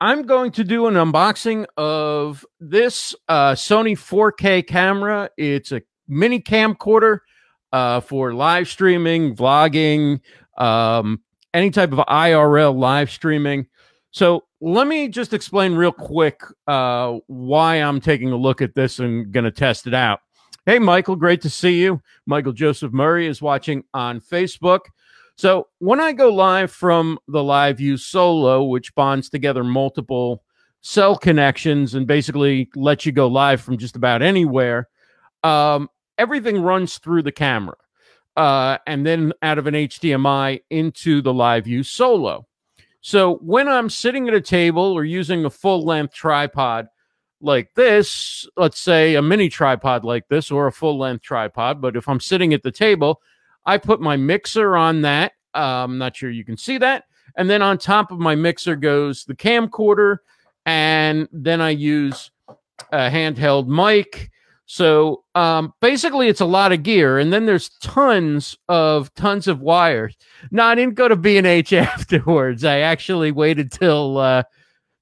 I'm going to do an unboxing of this uh, Sony 4K camera. It's a mini camcorder uh, for live streaming, vlogging, um, any type of IRL live streaming. So let me just explain real quick uh, why I'm taking a look at this and going to test it out. Hey, Michael, great to see you. Michael Joseph Murray is watching on Facebook. So when I go live from the LiveU Solo, which bonds together multiple cell connections and basically lets you go live from just about anywhere, um, everything runs through the camera uh, and then out of an HDMI into the LiveU Solo. So when I'm sitting at a table or using a full length tripod like this, let's say a mini tripod like this or a full length tripod, but if I'm sitting at the table, I put my mixer on that. Uh, I'm not sure you can see that. And then on top of my mixer goes the camcorder. And then I use a handheld mic. So um, basically, it's a lot of gear, and then there's tons of tons of wires. No, I didn't go to B and H afterwards. I actually waited till uh,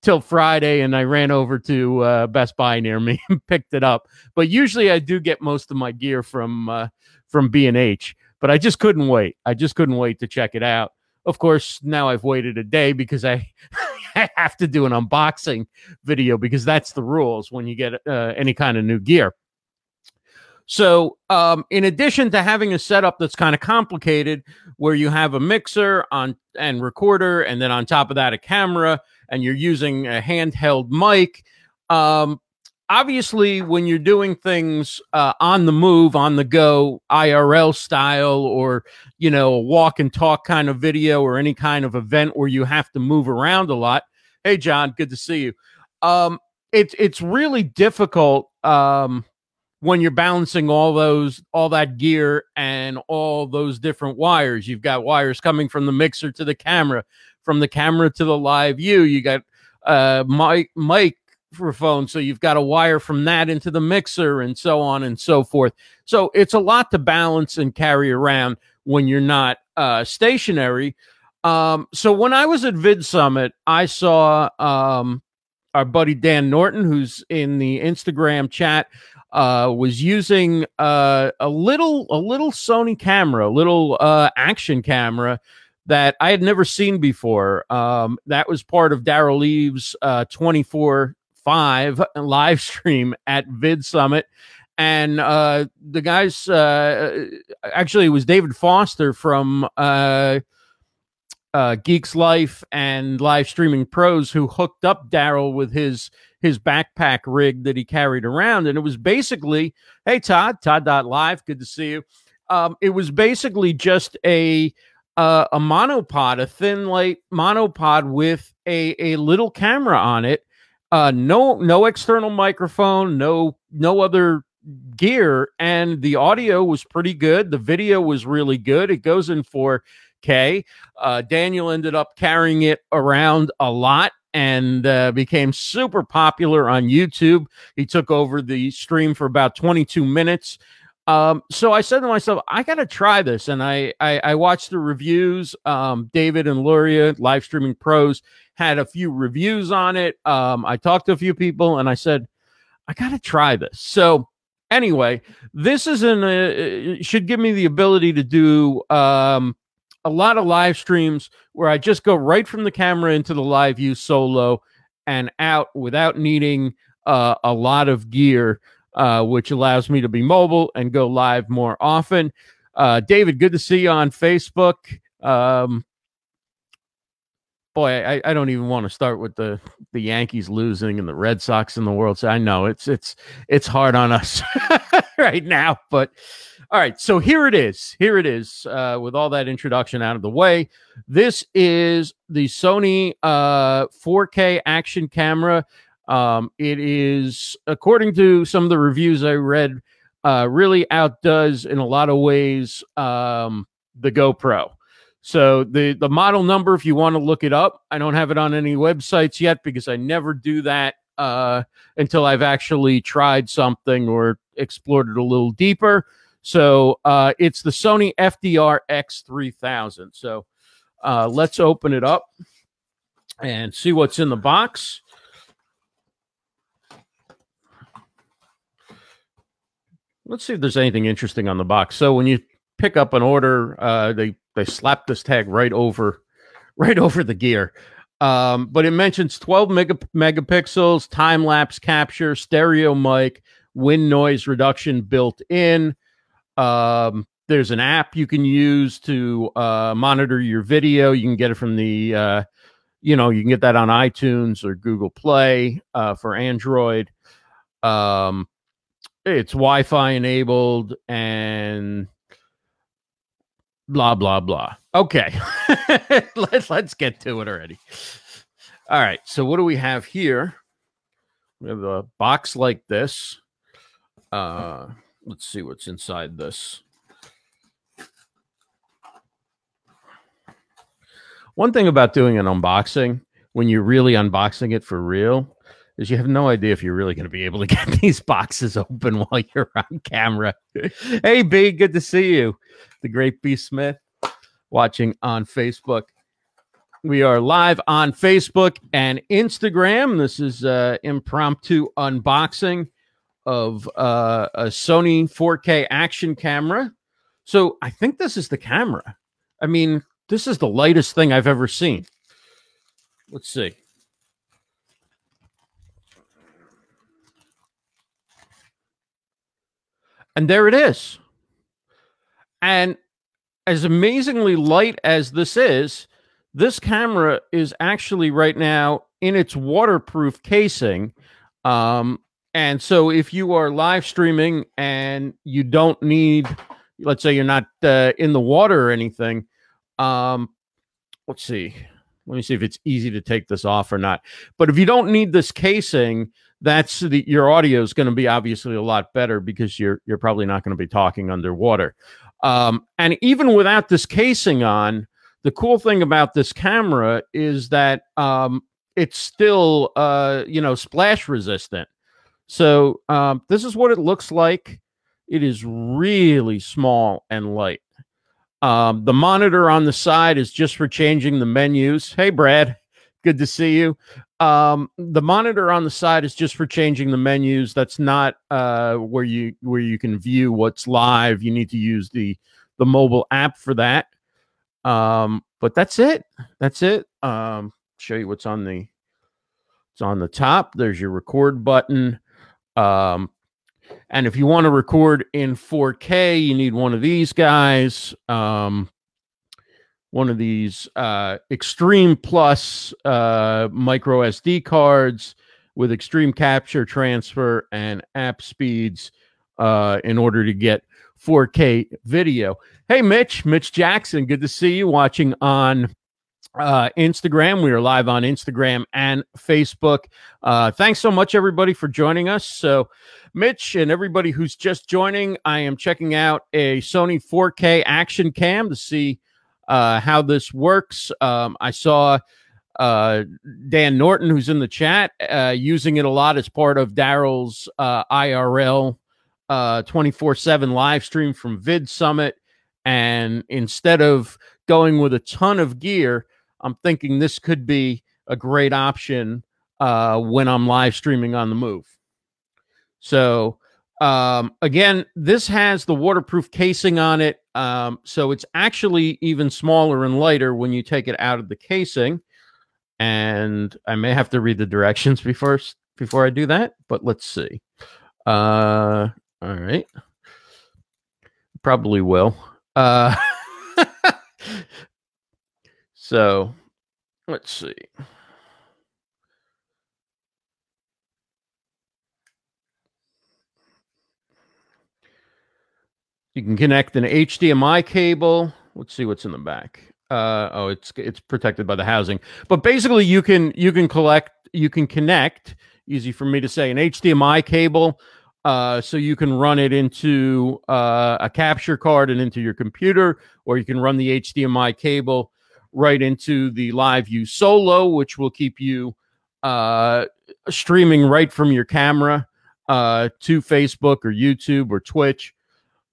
till Friday, and I ran over to uh, Best Buy near me and picked it up. But usually, I do get most of my gear from uh, from B and H but I just couldn't wait. I just couldn't wait to check it out. Of course, now I've waited a day because I, have to do an unboxing video because that's the rules when you get uh, any kind of new gear. So, um, in addition to having a setup that's kind of complicated, where you have a mixer on and recorder, and then on top of that a camera, and you're using a handheld mic, um, obviously when you're doing things uh, on the move on the go irl style or you know a walk and talk kind of video or any kind of event where you have to move around a lot hey john good to see you. Um, it's it's really difficult um, when you're balancing all those all that gear and all those different wires. You've got wires coming from the mixer to the camera from the camera to the LiveU you You got uh mic mic microphone so you've got a wire from that into the mixer and so on and so forth so it's a lot to balance and carry around when you're not uh, stationary um, so when i was at vid summit i saw um, our buddy dan norton who's in the instagram chat uh, was using uh, a little a little sony camera a little uh, action camera that I had never seen before. Um, that was part of Derral Eves' uh, 24 five live stream at Vid Summit. And uh, the guys, uh, actually, it was David Foster from uh, uh, Geeks Life and Live Streaming Pros who hooked up Derral with his his backpack rig that he carried around. And it was basically, hey, Todd, Todd.live, good to see you. Um, it was basically just a uh, a monopod, a thin light monopod with a, a little camera on it uh, no, no external microphone, no, no other gear, and the audio was pretty good. The video was really good. It goes in 4K. Uh, Daniel ended up carrying it around a lot and uh, became super popular on YouTube. He took over the stream for about 22 minutes. Um, so I said to myself, I got to try this. And I, I, I watched the reviews. Um, David and Luria, live streaming pros, had a few reviews on it. Um, I talked to a few people and I said, I got to try this. So anyway, this is an, uh, should give me the ability to do, um, a lot of live streams where I just go right from the camera into the LiveU solo and out without needing uh, a lot of gear uh, which allows me to be mobile and go live more often. Uh, David, good to see you on Facebook. Um, boy, I, I, don't even want to start with the the Yankees losing and the Red Sox in the World Series. I know it's it's it's hard on us right now, but all right. So here it is. Here it is. Uh, with all that introduction out of the way, this is the Sony uh, 4K action camera. Um, it is, according to some of the reviews I read, uh, really outdoes in a lot of ways um, the GoPro. So the the model number, if you want to look it up, I don't have it on any websites yet because I never do that uh, until I've actually tried something or explored it a little deeper. So uh, it's the Sony FDR X3000. So uh, let's open it up and see what's in the box. Let's see if there's anything interesting on the box. So when you pick up an order, uh, they they slap this tag right over, right over the gear. Um, but it mentions 12 mega, megapixels, time lapse capture, stereo mic, wind noise reduction built in. Um, there's an app you can use to uh, monitor your video. You can get it from the, uh, you know, you can get that on iTunes or Google Play uh, for Android. Um, it's Wi-Fi enabled and blah blah blah. Okay, let's let's get to it already. All right, so what do we have here? We have a box like this. Uh, let's see what's inside this. One thing about doing an unboxing when you're really unboxing it for real is you have no idea if you're really going to be able to get these boxes open while you're on camera. hey, B, good to see you. The great B Smith watching on Facebook. We are live on Facebook and Instagram. This is uh impromptu unboxing of uh, a Sony 4K action camera. So I think this is the camera. I mean, this is the lightest thing I've ever seen. Let's see. And there it is. And as amazingly light as this is, this camera is actually right now in its waterproof casing. Um, and so if you are live streaming and you don't need, let's say you're not uh, in the water or anything, um, let's see. Let me see if it's easy to take this off or not. But if you don't need this casing, that's the your audio is going to be obviously a lot better because you're you're probably not going to be talking underwater. Um, and even without this casing on, the cool thing about this camera is that um, it's still uh, you know splash resistant. So um, this is what it looks like. It is really small and light. Um, the monitor on the side is just for changing the menus. Hey, Brad, good to see you. Um, the monitor on the side is just for changing the menus. That's not uh, where you where you can view what's live. You need to use the the mobile app for that. Um, but that's it. That's it. Um, show you what's on the it's on the top. There's your record button. Um, and if you want to record in 4K, you need one of these guys. Um, one of these uh, Extreme Plus uh, micro SD cards with extreme capture, transfer, and app speeds uh, in order to get 4K video. Hey, Mitch, Mitch Jackson, good to see you watching on uh, Instagram. We are live on Instagram and Facebook. Uh, thanks so much, everybody, for joining us. So, Mitch and everybody who's just joining, I am checking out a Sony 4K action cam to see uh, how this works. Um, I saw uh, Dan Norton, who's in the chat, uh, using it a lot as part of Derral's uh, IRL uh, 24 7 live stream from Vid Summit. And instead of going with a ton of gear, I'm thinking this could be a great option uh, when I'm live streaming on the move. So, um, again, this has the waterproof casing on it. Um, so it's actually even smaller and lighter when you take it out of the casing. And I may have to read the directions before before I do that, but let's see. Uh, all right, probably will. Uh, so let's see. You can connect an HDMI cable. Let's see what's in the back. Uh, oh, it's it's protected by the housing. But basically, you can you can collect you can connect. Easy for me to say an HDMI cable. Uh, so you can run it into uh, a capture card and into your computer, or you can run the HDMI cable right into the LiveU Solo, which will keep you uh, streaming right from your camera uh, to Facebook or YouTube or Twitch.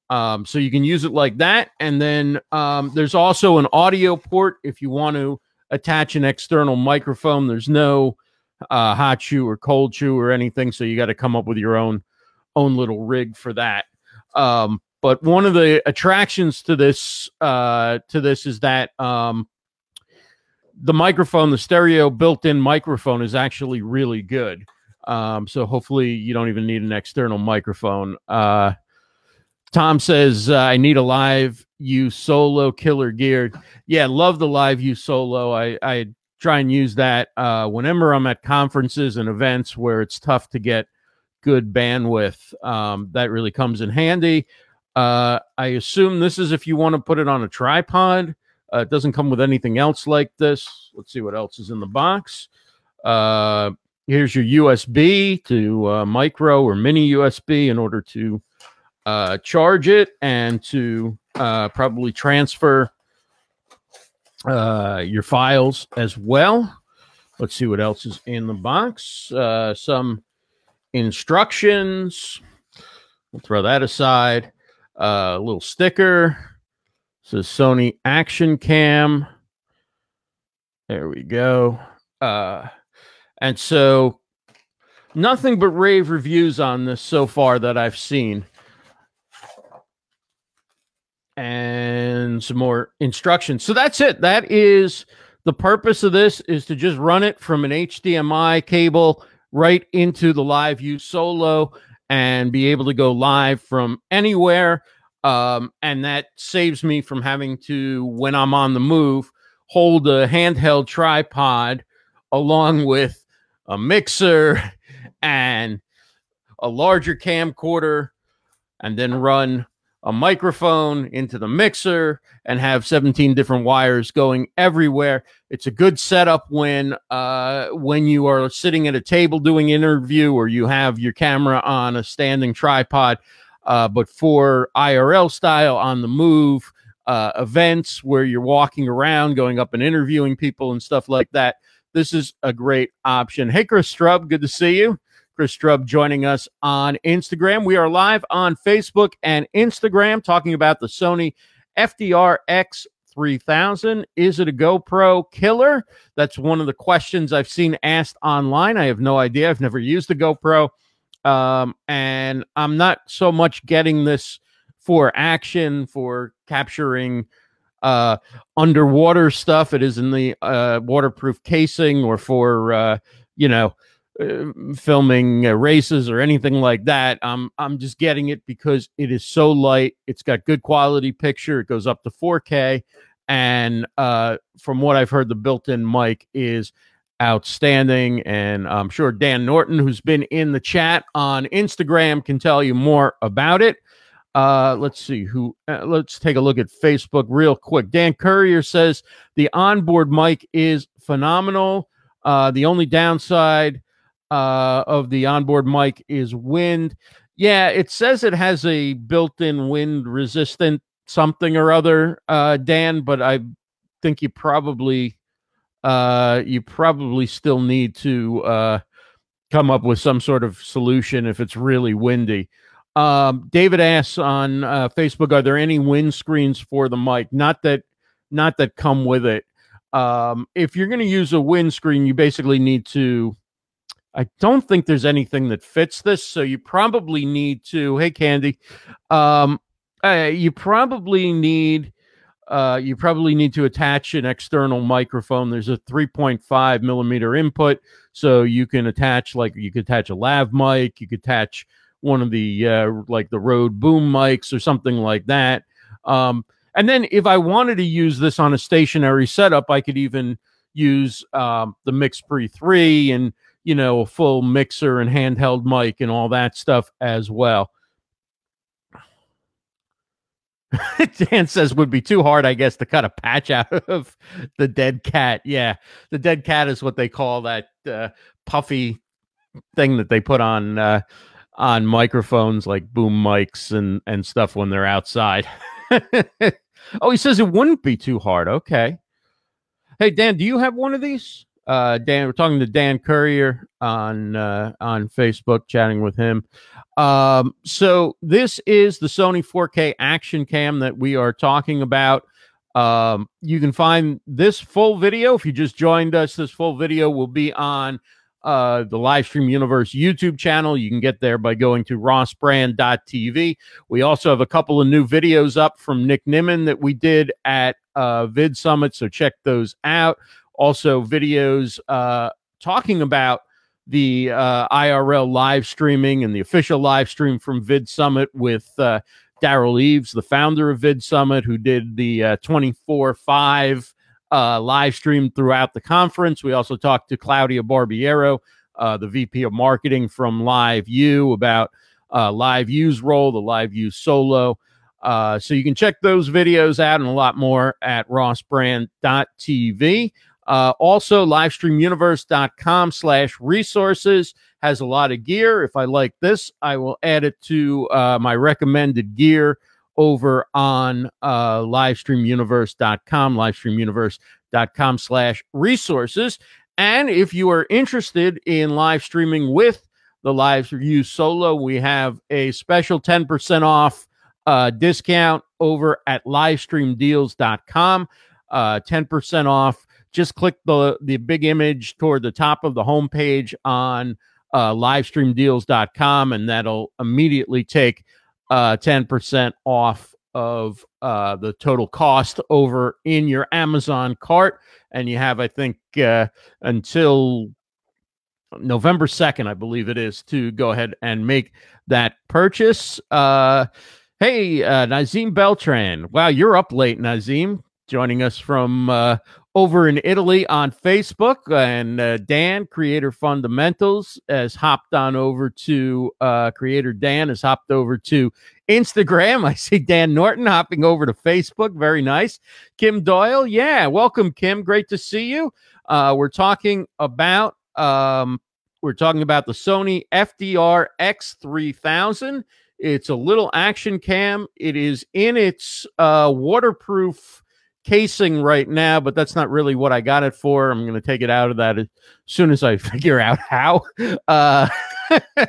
Um, so you can use it like that. And then um, there's also an audio port if you want to attach an external microphone. There's no uh, hot shoe or cold shoe or anything, so you got to come up with your own own little rig for that. Um, but one of the attractions to this uh, to this is that um, the microphone, the stereo built-in microphone, is actually really good. Um, so hopefully you don't even need an external microphone. Uh, Tom says uh, I need a live you solo killer gear. Yeah, love the LiveU solo. I I try and use that uh, whenever I'm at conferences and events where it's tough to get good bandwidth. Um, that really comes in handy. Uh, I assume this is if you want to put it on a tripod. Uh, it doesn't come with anything else like this. Let's see what else is in the box. Uh, here's your USB to uh, micro or mini USB in order to uh, charge it and to uh, probably transfer uh, your files as well. Let's see what else is in the box. Uh, some instructions. We'll throw that aside. Uh, a little sticker. Says Sony Action Cam. There we go. Uh, and so nothing but rave reviews on this so far that I've seen. And some more instructions. So that's it. That is the purpose of this is to just run it from an HDMI cable right into the LiveU solo and be able to go live from anywhere. Um, and that saves me from having to, when I'm on the move, hold a handheld tripod along with a mixer and a larger camcorder and then run a microphone into the mixer and have 17 different wires going everywhere. It's a good setup when uh, when you are sitting at a table doing interview or you have your camera on a standing tripod. Uh, but for IRL style on the move uh, events where you're walking around, going up and interviewing people and stuff like that, this is a great option. Hey, Chris Strub, good to see you. Chris Strub joining us on Instagram. We are live on Facebook and Instagram talking about the Sony FDR X 3000. Is it a GoPro killer? That's one of the questions I've seen asked online. I have no idea. I've never used a GoPro. Um, and I'm not so much getting this for action, for capturing uh, underwater stuff. It is in the uh, waterproof casing or for, uh, you know, uh, filming uh, races or anything like that. I'm I'm just getting it because it is so light. It's got good quality picture. It goes up to 4K, and uh, from what I've heard, the built-in mic is outstanding. And I'm sure Dan Norton, who's been in the chat on Instagram, can tell you more about it. Uh, let's see who. Uh, let's take a look at Facebook real quick. Dan Currier says the onboard mic is phenomenal. Uh, the only downside uh, of the onboard mic is wind. Yeah, it says it has a built-in wind resistant something or other, uh, Dan, but I think you probably uh, you probably still need to uh, come up with some sort of solution if it's really windy. Um, David asks on uh, Facebook, are there any windscreens for the mic? Not that, not that come with it. Um, if you're going to use a windscreen, you basically need to I don't think there's anything that fits this, so you probably need to. Hey, Candy, um, uh, you probably need uh, you probably need to attach an external microphone. There's a 3.5 millimeter input, so you can attach like you could attach a lav mic, you could attach one of the uh, like the Rode boom mics or something like that. Um, and then if I wanted to use this on a stationary setup, I could even use um, the MixPre 3 and you know, a full mixer and handheld mic and all that stuff as well. Dan says would be too hard, I guess, to cut a patch out of the dead cat. Yeah, the dead cat is what they call that uh, puffy thing that they put on uh, on microphones, like boom mics and and stuff when they're outside. oh, he says it wouldn't be too hard. Okay. Hey Dan, do you have one of these? Uh, Dan, we're talking to Dan Currier on uh, on Facebook, chatting with him. Um, so this is the Sony 4K Action Cam that we are talking about. Um, you can find this full video if you just joined us. This full video will be on uh, the Livestream Universe YouTube channel. You can get there by going to rossbrand.tv. We also have a couple of new videos up from Nick Nimmin that we did at uh, Vid Summit, so check those out. Also, videos uh, talking about the uh, IRL live streaming and the official live stream from Vid Summit with uh, Derral Eves, the founder of Vid Summit, who did the uh, 24 5 uh, live stream throughout the conference. We also talked to Claudia Barbiero, uh, the VP of marketing from LiveU, about LiveU's role, the LiveU solo. So you can check those videos out and a lot more at rossbrand.tv. Uh, also, livestreamuniverse.com slash resources has a lot of gear. If I like this, I will add it to uh, my recommended gear over on uh, livestreamuniverse.com, livestreamuniverse.com slash resources. And if you are interested in live streaming with the LiveU Solo, we have a special 10% off uh, discount over at livestreamdeals.com. Uh, 10% off. Just click the, the big image toward the top of the homepage on uh, livestreamdeals.com, and that'll immediately take uh, 10% off of uh, the total cost over in your Amazon cart. And you have, I think, uh, until November 2nd, I believe it is, to go ahead and make that purchase. Uh, hey, uh, Nazim Beltran. Wow, you're up late, Nazim, joining us from uh, over in Italy on Facebook. And uh, Dan, Creator Fundamentals, has hopped on over to uh, Creator Dan has hopped over to Instagram. I see Dan Norton hopping over to Facebook. Very nice. Kim Doyle. Yeah. Welcome, Kim. Great to see you. Uh, we're talking about. Um, we're talking about the Sony FDR X3000. It's a little action cam. It is in its uh, waterproof casing right now, but that's not really what I got it for. I'm going to take it out of that as soon as I figure out how. Uh,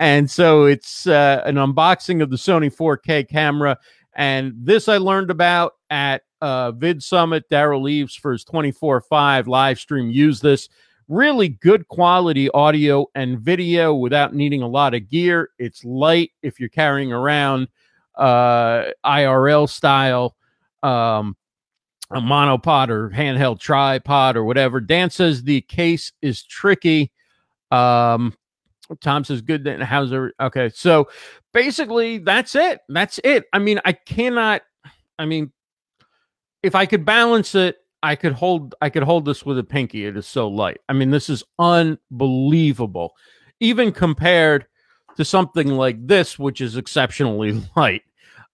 and so it's uh, an unboxing of the Sony 4K camera. And this I learned about at uh, Vid Summit. Derral Eves for his 24 5 live stream used this. Really good quality audio and video without needing a lot of gear. It's light if you're carrying around uh, IRL style um, a monopod or handheld tripod or whatever. Dan says the case is tricky. Um, Tom says good. How's there? Okay, so basically that's it. That's it. I mean, I cannot. I mean, if I could balance it, I could hold. I could hold this with a pinky. It is so light. I mean, this is unbelievable, even compared to something like this, which is exceptionally light.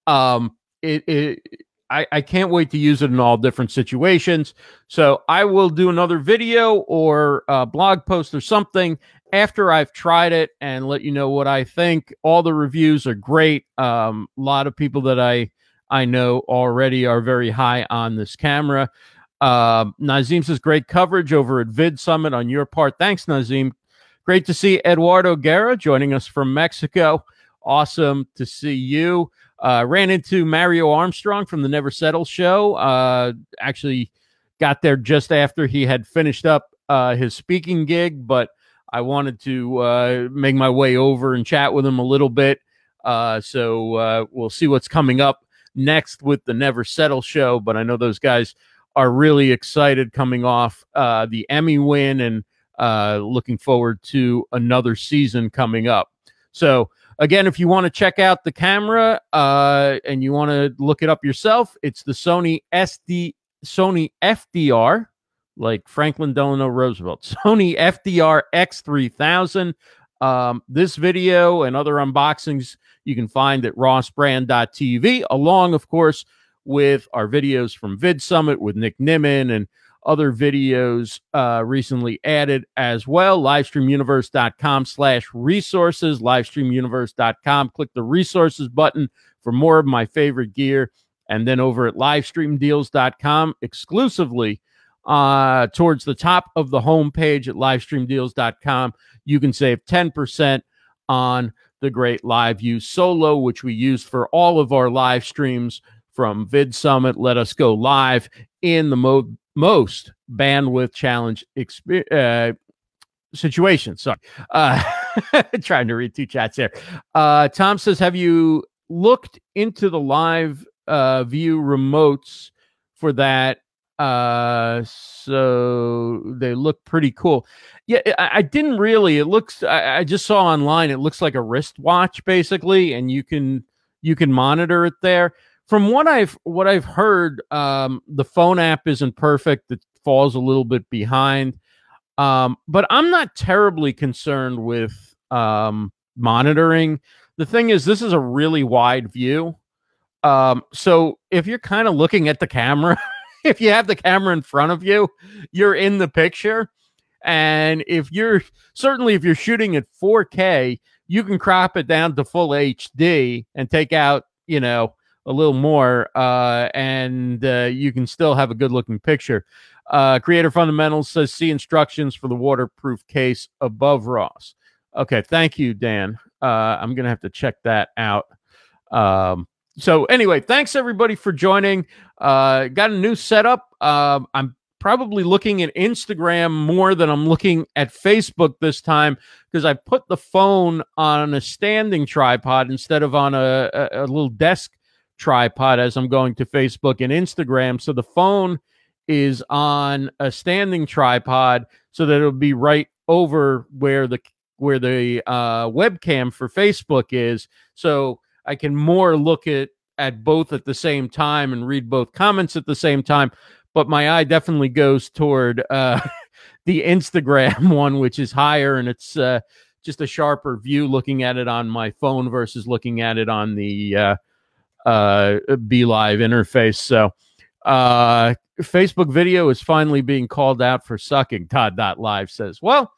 Um, it, it I, I can't wait to use it in all different situations. So I will do another video or a blog post or something after I've tried it and let you know what I think. All the reviews are great. Um, a lot of people that I I know already are very high on this camera. Uh, Nazim says great coverage over at Vid Summit on your part. Thanks, Nazim. Great to see Eduardo Guerra joining us from Mexico. Awesome to see you. Uh, ran into Mario Armstrong from the Never Settle show. Uh, actually, got there just after he had finished up uh, his speaking gig, but I wanted to uh, make my way over and chat with him a little bit. Uh, so uh, we'll see what's coming up next with the Never Settle show. But I know those guys are really excited coming off the Emmy win and looking forward to another season coming up. So Again, if you want to check out the camera uh, and you want to look it up yourself, it's the Sony SD Sony FDR, like Franklin Delano Roosevelt, Sony FDR X3000. Um, this video and other unboxings you can find at rossbrand.tv, along, of course, with our videos from Vid Summit with Nick Nimmin and other videos uh, recently added as well. Livestreamuniverse.com slash resources, livestreamuniverse.com. Click the resources button for more of my favorite gear. And then over at livestreamdeals.com exclusively uh, towards the top of the homepage at livestreamdeals.com, you can save 10% on the great LiveU solo, which we use for all of our live streams from Vid Summit. Let us go live in the mo- most bandwidth challenge exp- uh, situation. Sorry. Uh, trying to read two chats here. Uh, Tom says, Have you looked into the live uh, view remotes for that? Uh, so they look pretty cool. Yeah, I, I didn't really. It looks. I, I just saw online. It looks like a wristwatch basically, and you can you can monitor it there. From what I've what I've heard, um, the phone app isn't perfect. It falls a little bit behind. Um, but I'm not terribly concerned with um, monitoring. The thing is, this is a really wide view. Um, so if you're kind of looking at the camera, if you have the camera in front of you, you're in the picture. And if you're certainly if you're shooting at 4K, you can crop it down to full HD and take out, you know, a little more, uh, and uh, you can still have a good looking picture. Uh, Creator Fundamentals says see instructions for the waterproof case above Ross. Okay, thank you, Dan. Uh, I'm gonna have to check that out. Um, so anyway, thanks everybody for joining. Uh, got a new setup. Uh, I'm probably looking at Instagram more than I'm looking at Facebook this time because I put the phone on a standing tripod instead of on a, a, a little desk tripod as I'm going to Facebook and Instagram. So the phone is on a standing tripod so that it'll be right over where the where the uh, webcam for Facebook is, so I can more look at at both at the same time and read both comments at the same time. But my eye definitely goes toward uh, the Instagram one, which is higher and it's uh, just a sharper view looking at it on my phone versus looking at it on the uh, Be Live interface. So uh, Facebook video is finally being called out for sucking. Todd Live says, "Well,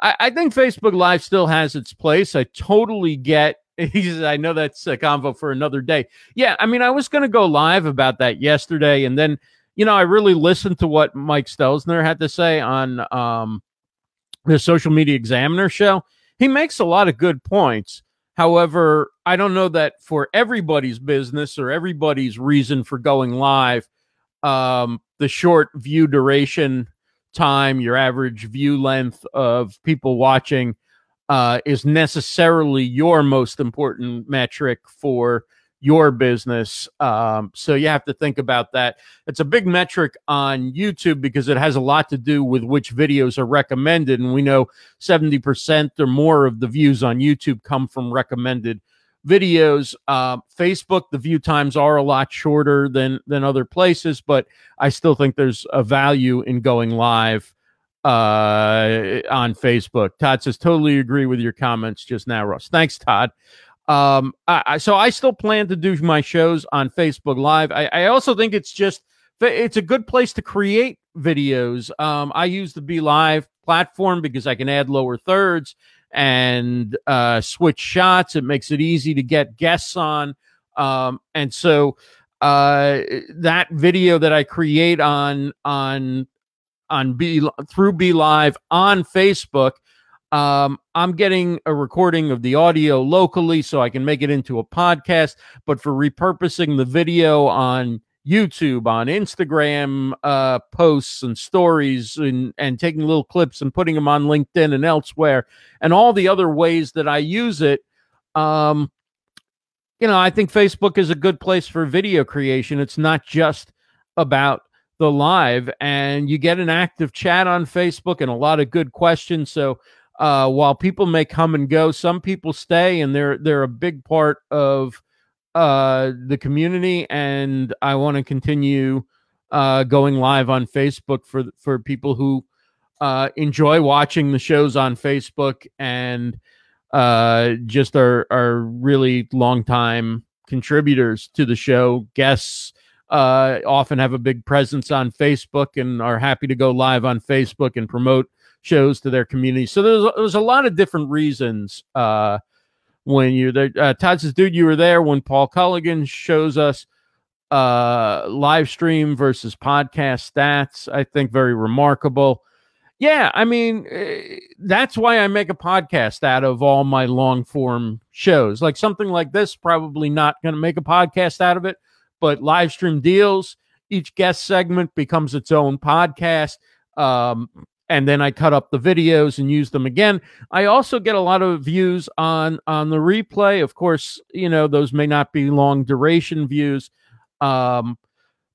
I, I, think Facebook Live still has its place. I totally get." He says, "I know that's a convo for another day." Yeah, I mean, I was going to go live about that yesterday, and then you know, I really listened to what Mike Stelzner had to say on um, the Social Media Examiner show. He makes a lot of good points. However, I don't know that for everybody's business or everybody's reason for going live, um, the short view duration time, your average view length of people watching uh, is necessarily your most important metric for your business. Um, so you have to think about that. It's a big metric on YouTube because it has a lot to do with which videos are recommended. And we know 70% or more of the views on YouTube come from recommended videos. Uh, Facebook, the view times are a lot shorter than than other places, but I still think there's a value in going live uh, on Facebook. Todd says totally agree with your comments just now, Russ. Thanks, Todd. Um, I, I, so I still plan to do my shows on Facebook Live. I, I also think it's just it's a good place to create videos. Um, I use the Be Live platform because I can add lower thirds and uh, switch shots. It makes it easy to get guests on. Um, and so uh, that video that I create on on on be through Be Live on Facebook, um, I'm getting a recording of the audio locally so I can make it into a podcast. But for repurposing the video on YouTube, on Instagram uh, posts and stories, and, and taking little clips and putting them on LinkedIn and elsewhere, and all the other ways that I use it. Um, you know, I think Facebook is a good place for video creation. It's not just about the live, and you get an active chat on Facebook and a lot of good questions. So, uh, while people may come and go, some people stay, and they're they're a big part of uh, the community, and I want to continue uh, going live on Facebook for for people who uh, enjoy watching the shows on Facebook and uh, just are are really long time contributors to the show. Guests uh, often have a big presence on Facebook and are happy to go live on Facebook and promote shows to their community. So there's there's a lot of different reasons uh, when you're there. Uh, Todd says, dude, you were there when Paul Colligan shows us uh, live stream versus podcast stats. I think very remarkable. Yeah, I mean, uh, that's why I make a podcast out of all my long form shows. Like something like this, probably not going to make a podcast out of it, but live stream deals. Each guest segment becomes its own podcast. Um, and then I cut up the videos and use them again. I also get a lot of views on on the replay. Of course, you know those may not be long duration views, um,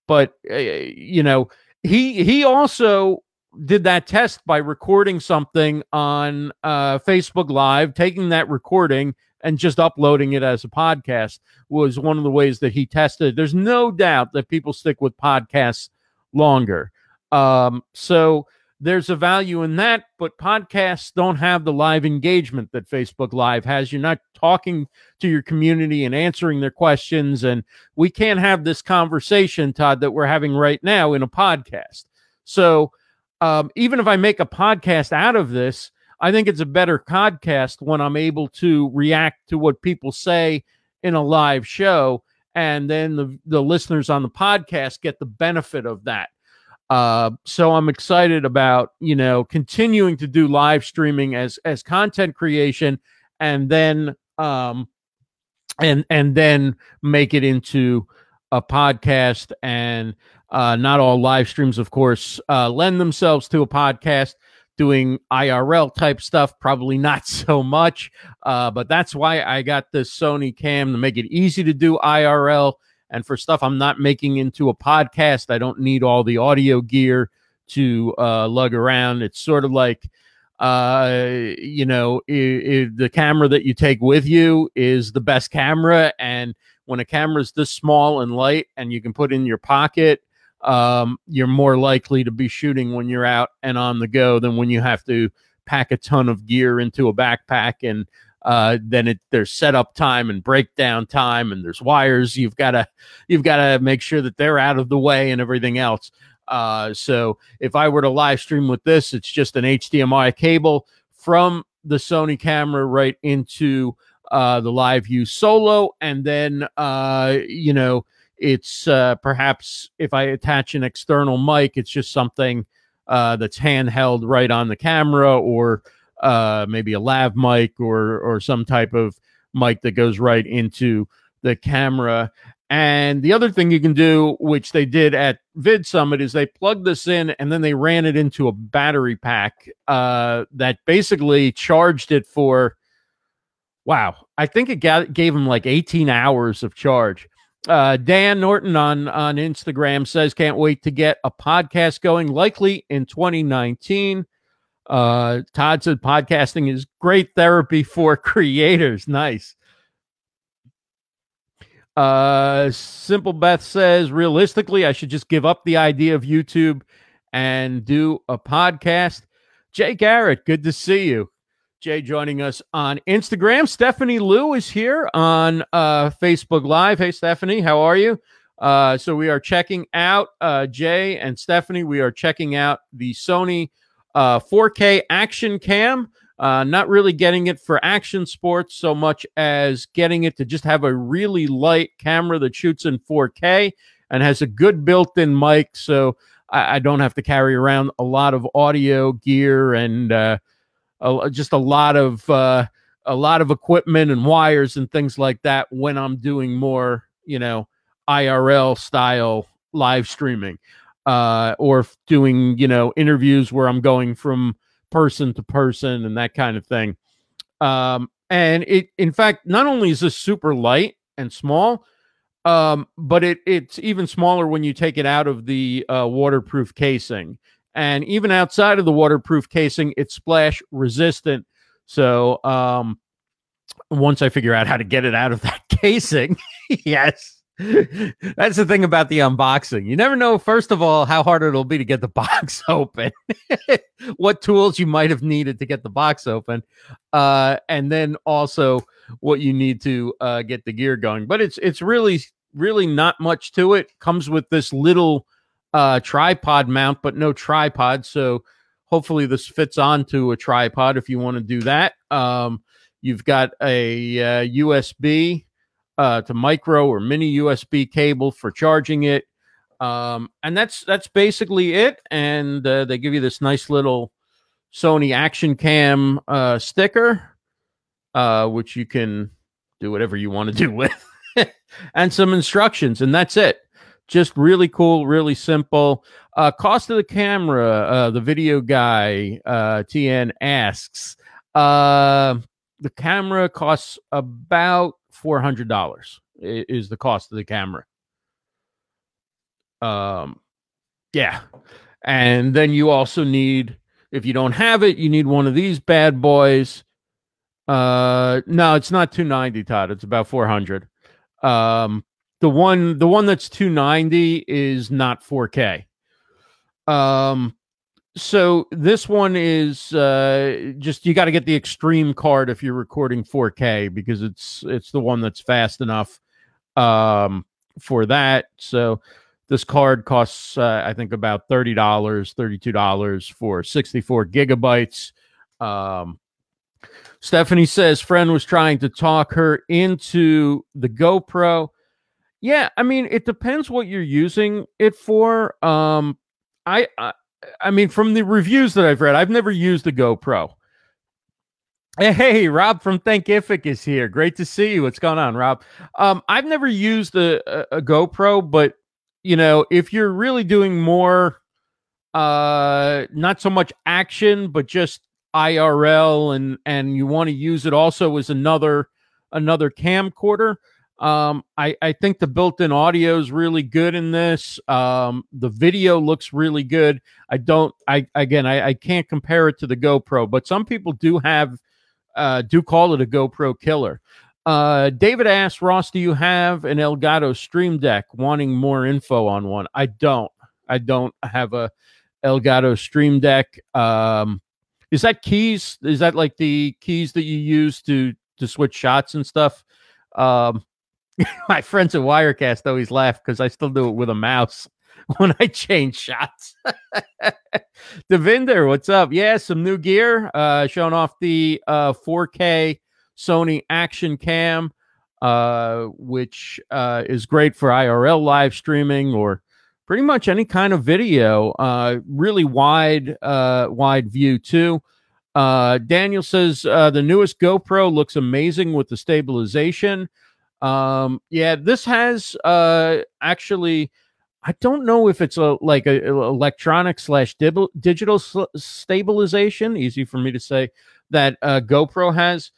but uh, you know he he also did that test by recording something on uh, Facebook Live, taking that recording and just uploading it as a podcast was one of the ways that he tested. There's no doubt that people stick with podcasts longer. Um, so there's a value in that, but podcasts don't have the live engagement that Facebook Live has. You're not talking to your community and answering their questions. And we can't have this conversation, Todd, that we're having right now in a podcast. So um, even if I make a podcast out of this, I think it's a better podcast when I'm able to react to what people say in a live show. And then the, the listeners on the podcast get the benefit of that. Uh, so I'm excited about you know continuing to do live streaming as as content creation, and then um, and and then make it into a podcast. And uh, not all live streams, of course, uh, lend themselves to a podcast. Doing IRL type stuff, probably not so much. Uh, but that's why I got this Sony cam to make it easy to do IRL and for stuff I'm not making into a podcast, I don't need all the audio gear to uh, lug around. It's sort of like, uh, you know, it, it, the camera that you take with you is the best camera. And when a camera is this small and light and you can put in your pocket, um, you're more likely to be shooting when you're out and on the go than when you have to pack a ton of gear into a backpack and uh, then it there's setup time and breakdown time and there's wires. You've got to you've got to make sure that they're out of the way and everything else. Uh, so if i were to live stream with this it's just an hdmi cable from the sony camera right into uh, the LiveU solo. And then uh, you know it's uh, perhaps if i attach an external mic it's just something uh, that's handheld right on the camera or uh, maybe a lav mic or or some type of mic that goes right into the camera. And the other thing you can do, which they did at Vid Summit, is they plugged this in and then they ran it into a battery pack uh, that basically charged it for. Wow, I think it got, gave them like 18 hours of charge. Uh, Dan Norton on on Instagram says, "Can't wait to get a podcast going, likely in 2019." Uh, Todd said podcasting is great therapy for creators. Nice. Uh, Simple Beth says, realistically, I should just give up the idea of YouTube and do a podcast. Jay Garrett, good to see you. Jay joining us on Instagram. Stephanie Lou is here on uh, Facebook Live. Hey, Stephanie, how are you? Uh, so we are checking out uh, Jay and Stephanie. We are checking out the Sony uh, 4K action cam. Uh, not really getting it for action sports so much as getting it to just have a really light camera that shoots in 4K and has a good built in mic. So I, I don't have to carry around a lot of audio gear and uh, a, just a lot of uh, a lot of equipment and wires and things like that when I'm doing more, you know, IRL style live streaming uh, or doing you know interviews where I'm going from person to person and that kind of thing. Um, and it, in fact, not only is this super light and small, um, but it it's even smaller when you take it out of the uh, waterproof casing. And even outside of the waterproof casing, it's splash resistant. So um, once I figure out how to get it out of that casing, yes, that's the thing about the unboxing. You never know, first of all, how hard it'll be to get the box open, what tools you might have needed to get the box open, uh, and then also what you need to uh, get the gear going. But it's it's really really not much to it. Comes with this little uh, tripod mount, but no tripod. So hopefully this fits onto a tripod if you want to do that. Um, you've got a USB uh, to micro or mini USB cable for charging it. Um, and that's that's basically it. And uh, they give you this nice little Sony Action Cam uh, sticker, uh, which you can do whatever you want to do with. and some instructions, and that's it. Just really cool, really simple. Uh, cost of the camera, uh, the video guy, uh, TN asks, uh, the camera costs about $400 is the cost of the camera. Um, yeah. And then you also need, if you don't have it, you need one of these bad boys. Uh, no, it's not 290, Todd. It's about 400. Um, the one, the one that's 290 is not 4K. Um, so this one is uh, just you got to get the extreme card if you're recording 4K because it's it's the one that's fast enough um, for that. So this card costs uh, I think about thirty dollars, thirty two dollars for 64 gigabytes. Um, Stephanie says friend was trying to talk her into the GoPro. Yeah, I mean it depends what you're using it for. Um, I, I I mean, from the reviews that I've read, I've never used a GoPro. Hey, Rob from Thinkific is here. Great to see you. What's going on, Rob? Um, I've never used a, a, a GoPro, but you know, if you're really doing more, uh, not so much action, but just IRL, and and you want to use it also as another another camcorder, um, I, I think the built-in audio is really good in this. Um, the video looks really good. I don't. I again, I, I can't compare it to the GoPro, but some people do have uh, do call it a GoPro killer. Uh, David asks Ross, do you have an Elgato Stream Deck? Wanting more info on one? I don't. I don't have a Elgato Stream Deck. Um, is that keys? Is that like the keys that you use to to switch shots and stuff? Um, my friends at Wirecast always laugh because I still do it with a mouse when I change shots. Devinder, what's up? Yeah, some new gear. Uh, showing off the uh, 4K Sony Action Cam, uh, which uh, is great for IRL live streaming or pretty much any kind of video. Uh, really wide, uh, wide view too. Uh, Daniel says uh, the newest GoPro looks amazing with the stabilization. Um, yeah, this has uh actually I don't know if it's a like a, a electronic slash digital sl- stabilization. Easy for me to say that uh, GoPro has.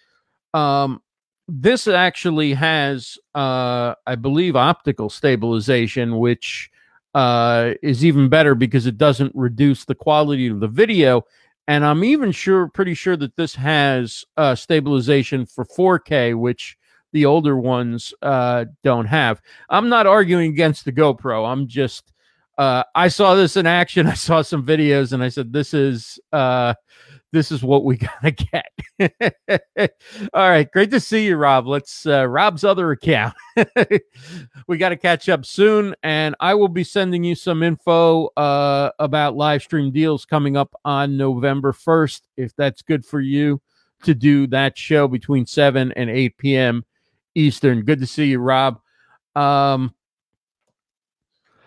Um, this actually has, uh, I believe, optical stabilization, which uh, is even better because it doesn't reduce the quality of the video. And I'm even sure, pretty sure that this has uh, stabilization for 4K, which the older ones uh, don't have. I'm not arguing against the GoPro. I'm just uh, I saw this in action. I saw some videos, and I said, "This is uh, this is what we gotta get." All right, great to see you, Rob. Let's uh, Rob's other account. we got to catch up soon, and I will be sending you some info uh, about live stream deals coming up on November first, if that's good for you to do that show between 7 and 8 p.m. Eastern. Good to see you, Rob. Um,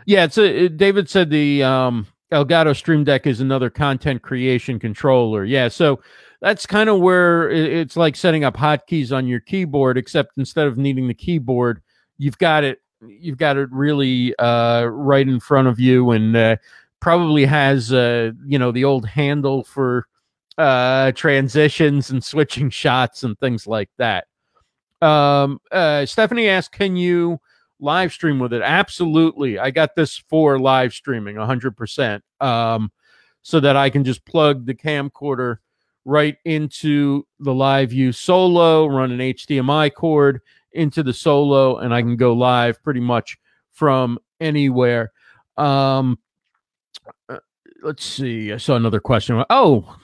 yeah, it's a, it, David said the um, Elgato Stream Deck is another content creation controller. Yeah, so that's kind of where it's like setting up hotkeys on your keyboard, except instead of needing the keyboard, you've got it. You've got it really uh, right in front of you, and uh, probably has uh, you know the old handle for uh, transitions and switching shots and things like that. Um, uh, Stephanie asked, "Can you live stream with it?" Absolutely. I got this for live streaming, hundred percent. Um, so that I can just plug the camcorder right into the LiveU solo, run an HDMI cord into the solo, and I can go live pretty much from anywhere. Um, uh, let's see. I saw another question. Oh,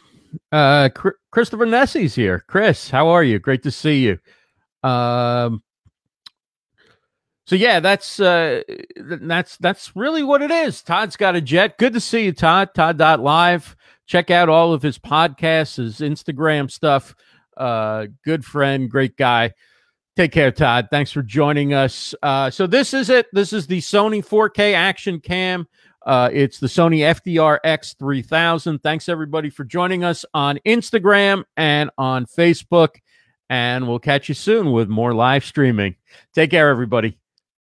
uh, Christopher Nessie's here. Chris, how are you? Great to see you. Um, so yeah, that's uh, that's that's really what it is. Todd's got a jet. Good to see you, Todd. Todd live. Check out all of his podcasts, his Instagram stuff. Uh, good friend, great guy. Take care, Todd. Thanks for joining us. Uh, so this is it. This is the Sony 4K Action Cam. Uh, it's the Sony FDR X3000. Thanks everybody for joining us on Instagram and on Facebook. And we'll catch you soon with more live streaming. Take care, everybody.